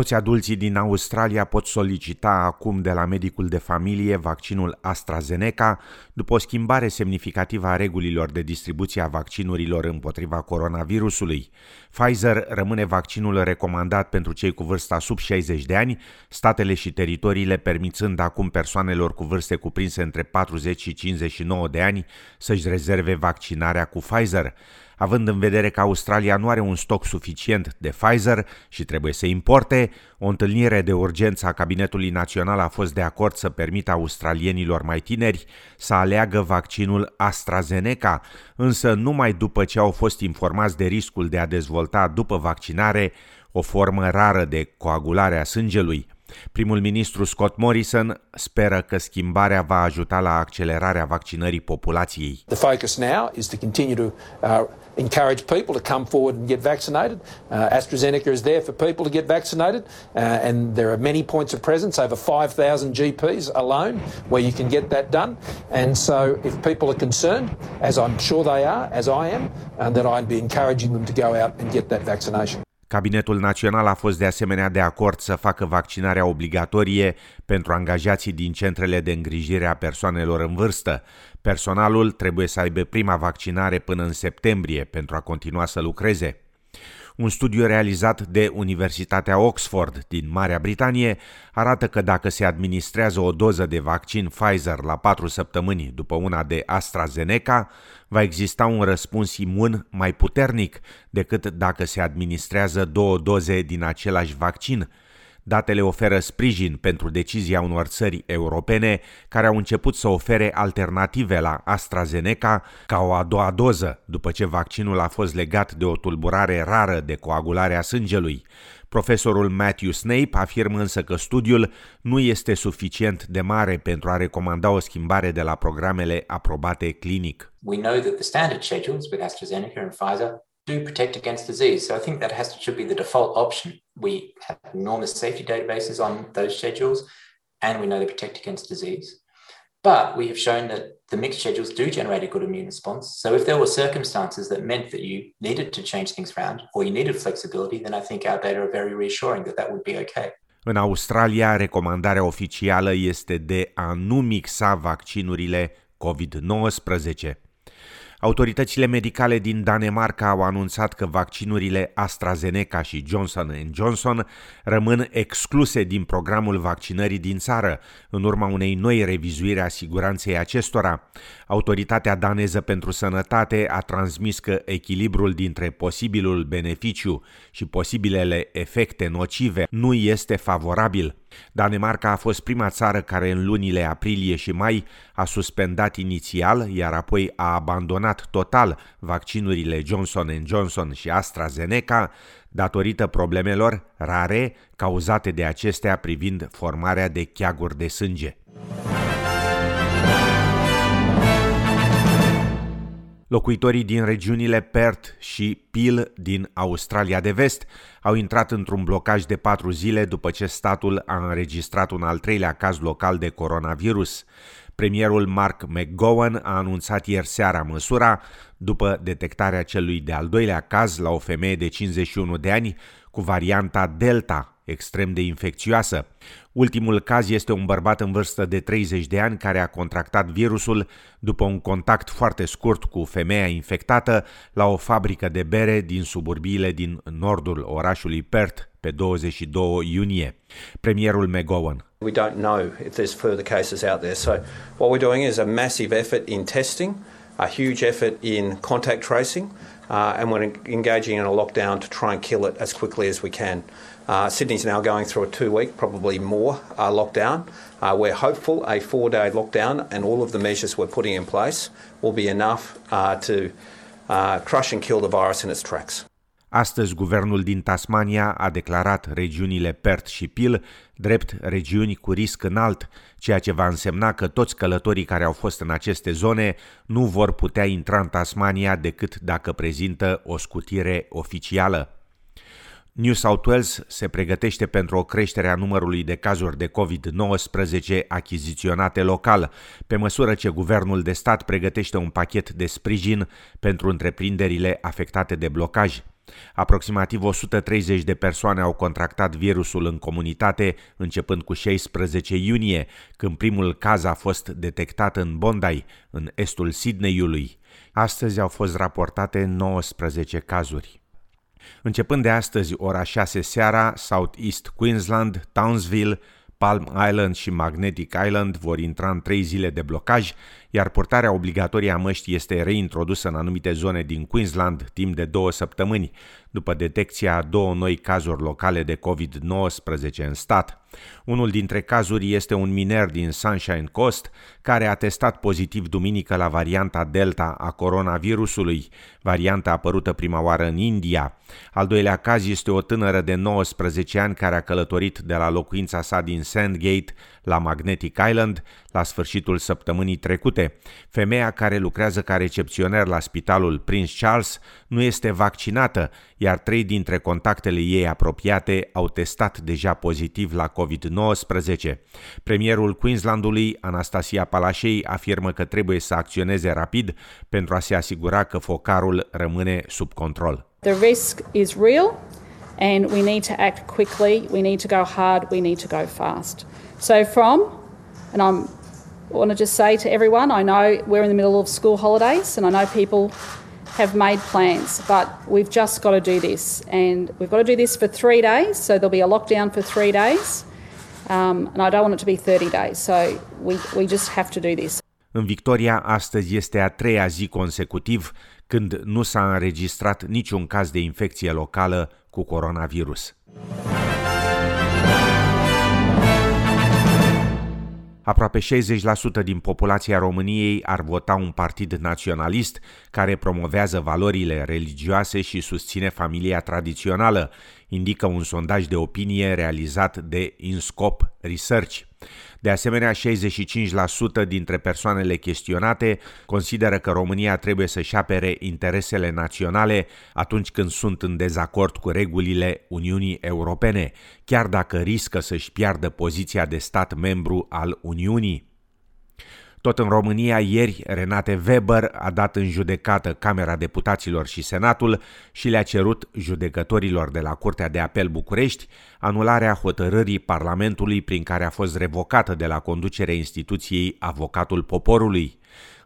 Toți adulții din Australia pot solicita acum de la medicul de familie vaccinul AstraZeneca după o schimbare semnificativă a regulilor de distribuție a vaccinurilor împotriva coronavirusului. Pfizer rămâne vaccinul recomandat pentru cei cu vârsta sub 60 de ani, statele și teritoriile permițând acum persoanelor cu vârste cuprinse între 40 și 59 de ani să-și rezerve vaccinarea cu Pfizer având în vedere că Australia nu are un stoc suficient de Pfizer și trebuie să importe, o întâlnire de urgență a Cabinetului Național a fost de acord să permită australienilor mai tineri să aleagă vaccinul AstraZeneca, însă numai după ce au fost informați de riscul de a dezvolta după vaccinare o formă rară de coagulare a sângelui. Primul ministru Scott Morrison speră că schimbarea va ajuta la accelerarea vaccinării populației. The focus now is to continue to uh, encourage people to come forward and get vaccinated. Uh, AstraZeneca is there for people to get vaccinated, uh, and there are many points of presence, over 5,000 GPs alone, where you can get that done. And so, if people are concerned, as I'm sure they are, as I am, uh, then I'd be encouraging them to go out and get that vaccination. Cabinetul Național a fost de asemenea de acord să facă vaccinarea obligatorie pentru angajații din centrele de îngrijire a persoanelor în vârstă. Personalul trebuie să aibă prima vaccinare până în septembrie pentru a continua să lucreze. Un studiu realizat de Universitatea Oxford din Marea Britanie arată că dacă se administrează o doză de vaccin Pfizer la 4 săptămâni după una de AstraZeneca, va exista un răspuns imun mai puternic decât dacă se administrează două doze din același vaccin, Datele oferă sprijin pentru decizia unor țări europene care au început să ofere alternative la AstraZeneca ca o a doua doză, după ce vaccinul a fost legat de o tulburare rară de coagulare a sângelui. Profesorul Matthew Snape afirmă însă că studiul nu este suficient de mare pentru a recomanda o schimbare de la programele aprobate clinic. We know that the standard schedules with AstraZeneca and Pfizer do protect against disease. So I think that has to, should be the default option. We have enormous safety databases on those schedules, and we know they protect against disease. But we have shown that the mixed schedules do generate a good immune response. So if there were circumstances that meant that you needed to change things around or you needed flexibility, then I think our data are very reassuring that that would be okay. În Australia, recomandarea oficială este de a nu mixa vaccinurile COVID-19. Autoritățile medicale din Danemarca au anunțat că vaccinurile AstraZeneca și Johnson Johnson rămân excluse din programul vaccinării din țară, în urma unei noi revizuiri a siguranței acestora. Autoritatea daneză pentru sănătate a transmis că echilibrul dintre posibilul beneficiu și posibilele efecte nocive nu este favorabil. Danemarca a fost prima țară care în lunile aprilie și mai a suspendat inițial, iar apoi a abandonat total vaccinurile Johnson Johnson și AstraZeneca datorită problemelor rare cauzate de acestea privind formarea de cheaguri de sânge. Locuitorii din regiunile Perth și Peel din Australia de Vest au intrat într-un blocaj de patru zile după ce statul a înregistrat un al treilea caz local de coronavirus. Premierul Mark McGowan a anunțat ieri seara măsura după detectarea celui de-al doilea caz la o femeie de 51 de ani cu varianta Delta, extrem de infecțioasă. Ultimul caz este un bărbat în vârstă de 30 de ani care a contractat virusul după un contact foarte scurt cu femeia infectată la o fabrică de bere din suburbiile din nordul orașului Perth pe 22 iunie. Premierul McGowan. We don't know if there's further cases out there. So what we're doing is a massive effort in testing, a huge effort in contact tracing, uh, and we're engaging in a lockdown to try and kill it as quickly as we can. Uh, Sydney's now going through a two week, probably more, uh, lockdown. Uh, we're hopeful a four day lockdown and all of the measures we're putting in place will be enough uh, to uh, crush and kill the virus in its tracks. Astăzi, guvernul din Tasmania a declarat regiunile Perth și Peel drept regiuni cu risc înalt, ceea ce va însemna că toți călătorii care au fost în aceste zone nu vor putea intra în Tasmania decât dacă prezintă o scutire oficială. New South Wales se pregătește pentru o creștere a numărului de cazuri de COVID-19 achiziționate local, pe măsură ce guvernul de stat pregătește un pachet de sprijin pentru întreprinderile afectate de blocaj. Aproximativ 130 de persoane au contractat virusul în comunitate începând cu 16 iunie, când primul caz a fost detectat în Bondi, în estul Sydneyului. Astăzi au fost raportate 19 cazuri. Începând de astăzi, ora 6 seara, South East Queensland, Townsville, Palm Island și Magnetic Island vor intra în trei zile de blocaj, iar portarea obligatorie a măștii este reintrodusă în anumite zone din Queensland timp de două săptămâni, după detecția a două noi cazuri locale de COVID-19 în stat. Unul dintre cazuri este un miner din Sunshine Coast care a testat pozitiv duminică la varianta Delta a coronavirusului, varianta apărută prima oară în India. Al doilea caz este o tânără de 19 ani care a călătorit de la locuința sa din Sandgate la Magnetic Island la sfârșitul săptămânii trecute. Femeia care lucrează ca recepționer la spitalul Prince Charles nu este vaccinată, iar trei dintre contactele ei apropiate au testat deja pozitiv la COVID-19. Premierul Queenslandului, Anastasia Palaszczuk, afirmă că trebuie să acționeze rapid pentru a se asigura că focarul rămâne sub control. The risk is real and we need to act quickly, we need to go hard, we need to go fast. So from, and I'm, I want to just say to everyone, I know we're in the middle of school holidays and I know people have made plans, but we've just got to do this. And we've got to do this for three days, so there'll be a lockdown for three days. Um, and I don't want it to be 30 days, so we, we just have to do this. În Victoria, astăzi este a treia zi consecutiv când nu s-a înregistrat niciun caz de infecție locală cu coronavirus. Aproape 60% din populația României ar vota un partid naționalist care promovează valorile religioase și susține familia tradițională, indică un sondaj de opinie realizat de InScope Research. De asemenea, 65% dintre persoanele chestionate consideră că România trebuie să-și apere interesele naționale atunci când sunt în dezacord cu regulile Uniunii Europene, chiar dacă riscă să-și piardă poziția de stat membru al Uniunii. Tot în România, ieri, Renate Weber a dat în judecată Camera Deputaților și Senatul și le-a cerut judecătorilor de la Curtea de Apel București anularea hotărârii Parlamentului prin care a fost revocată de la conducerea instituției Avocatul Poporului.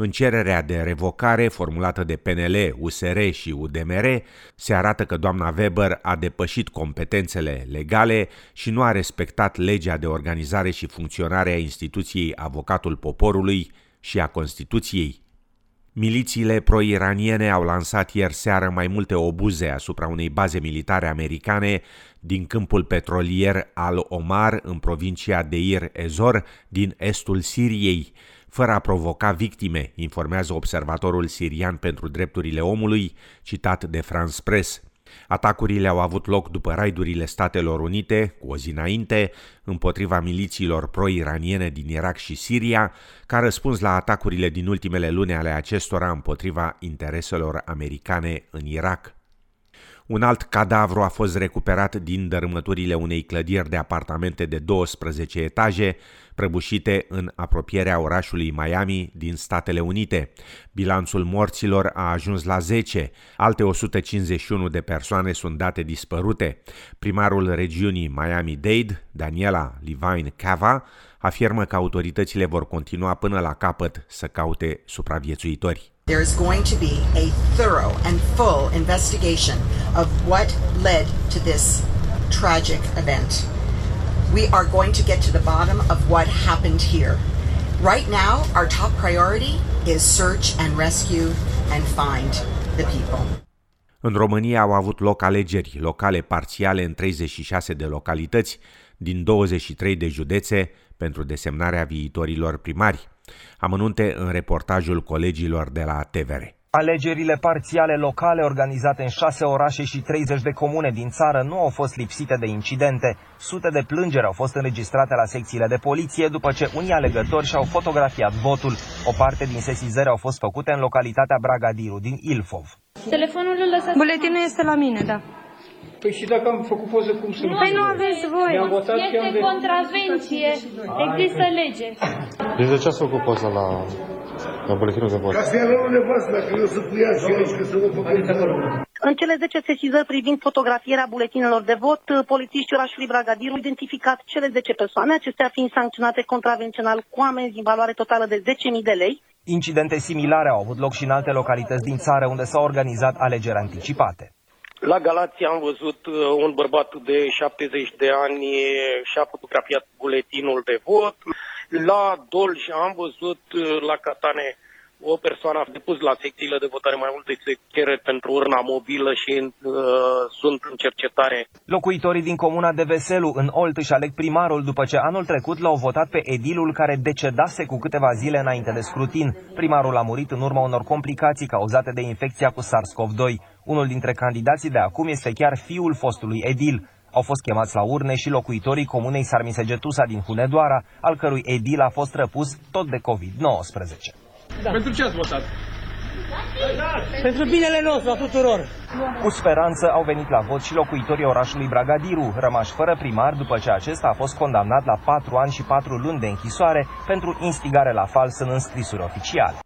În cererea de revocare formulată de PNL, USR și UDMR, se arată că doamna Weber a depășit competențele legale și nu a respectat legea de organizare și funcționare a instituției Avocatul Poporului și a Constituției. Milițiile pro-iraniene au lansat ieri seară mai multe obuze asupra unei baze militare americane din câmpul petrolier al Omar în provincia Deir Ezor din estul Siriei fără a provoca victime, informează observatorul sirian pentru drepturile omului, citat de France Press. Atacurile au avut loc după raidurile Statelor Unite, cu o zi înainte, împotriva milițiilor pro-iraniene din Irak și Siria, ca răspuns la atacurile din ultimele luni ale acestora împotriva intereselor americane în Irak. Un alt cadavru a fost recuperat din dărâmăturile unei clădiri de apartamente de 12 etaje, prăbușite în apropierea orașului Miami din Statele Unite. Bilanțul morților a ajuns la 10, alte 151 de persoane sunt date dispărute. Primarul regiunii Miami-Dade, Daniela Levine Cava, afirmă că autoritățile vor continua până la capăt să caute supraviețuitori. There is going to be a thorough and full investigation of what led to this tragic event. We are going to get to the bottom of what happened here. Right now, our top priority is search and rescue and find the people. În România au avut loc alegeri locale parțiale în 36 de localități din 23 de județe pentru desemnarea viitorilor primari. Amănunte în reportajul colegilor de la TVR. Alegerile parțiale locale organizate în șase orașe și 30 de comune din țară nu au fost lipsite de incidente. Sute de plângeri au fost înregistrate la secțiile de poliție după ce unii alegători și-au fotografiat votul. O parte din sesizări au fost făcute în localitatea Bragadiru din Ilfov. Telefonul îl lăsați? Buletinul este la mine, da. Păi și dacă am făcut poză, cum să nu Păi nu aveți voi. Mi-am votat că am Este de... contravenție. Există lege. Deci de ce ați făcut poza la, la buletinul de vot? Ca să ia la nevastă, dacă eu să cu ea și aici, că să vă facă În cele 10 sesizări privind fotografierea buletinelor de vot, polițiștii orașului Bragadiru au identificat cele 10 persoane, acestea fiind sancționate contravențional cu amenzi în valoare totală de 10.000 de lei. Incidente similare au avut loc și în alte localități din țară unde s-au organizat alegeri anticipate. La Galați am văzut uh, un bărbat de 70 de ani și-a fotografiat buletinul de vot. La Dolj am văzut uh, la Catane o persoană a depus la secțiile de votare mai multe cereri pentru urna mobilă și uh, sunt în cercetare. Locuitorii din comuna de Veselu în Olt își aleg primarul după ce anul trecut l-au votat pe edilul care decedase cu câteva zile înainte de scrutin. Primarul a murit în urma unor complicații cauzate de infecția cu SARS-CoV-2. Unul dintre candidații de acum este chiar fiul fostului edil. Au fost chemați la urne și locuitorii comunei Sarmisegetusa din Hunedoara, al cărui edil a fost răpus tot de COVID-19. Da. Pentru ce ați votat? Pentru binele nostru, a tuturor. Cu speranță au venit la vot și locuitorii orașului Bragadiru, rămași fără primar după ce acesta a fost condamnat la 4 ani și 4 luni de închisoare pentru instigare la fals în înscrisuri oficiale.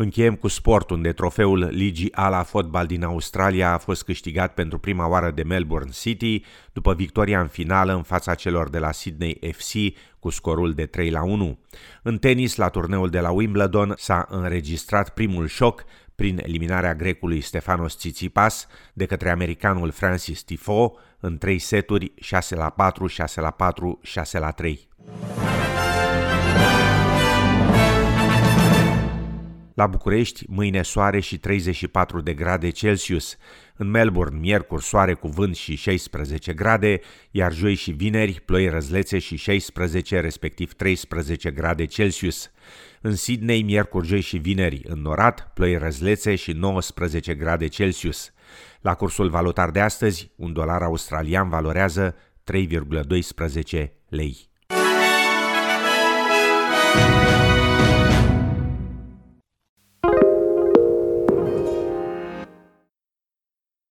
Încheiem cu sport, unde trofeul Ligii Ala Fotbal din Australia a fost câștigat pentru prima oară de Melbourne City, după victoria în finală în fața celor de la Sydney FC cu scorul de 3 la 1. În tenis, la turneul de la Wimbledon, s-a înregistrat primul șoc prin eliminarea grecului Stefanos Tsitsipas de către americanul Francis Tifo în 3 seturi 6 la 4, 6 la 4, 6 la 3. La București, mâine soare și 34 de grade Celsius. În Melbourne, miercuri soare cu vânt și 16 grade, iar joi și vineri ploi răzlețe și 16, respectiv 13 grade Celsius. În Sydney, miercuri, joi și vineri, înnorat, ploi răzlețe și 19 grade Celsius. La cursul valutar de astăzi, un dolar australian valorează 3,12 lei.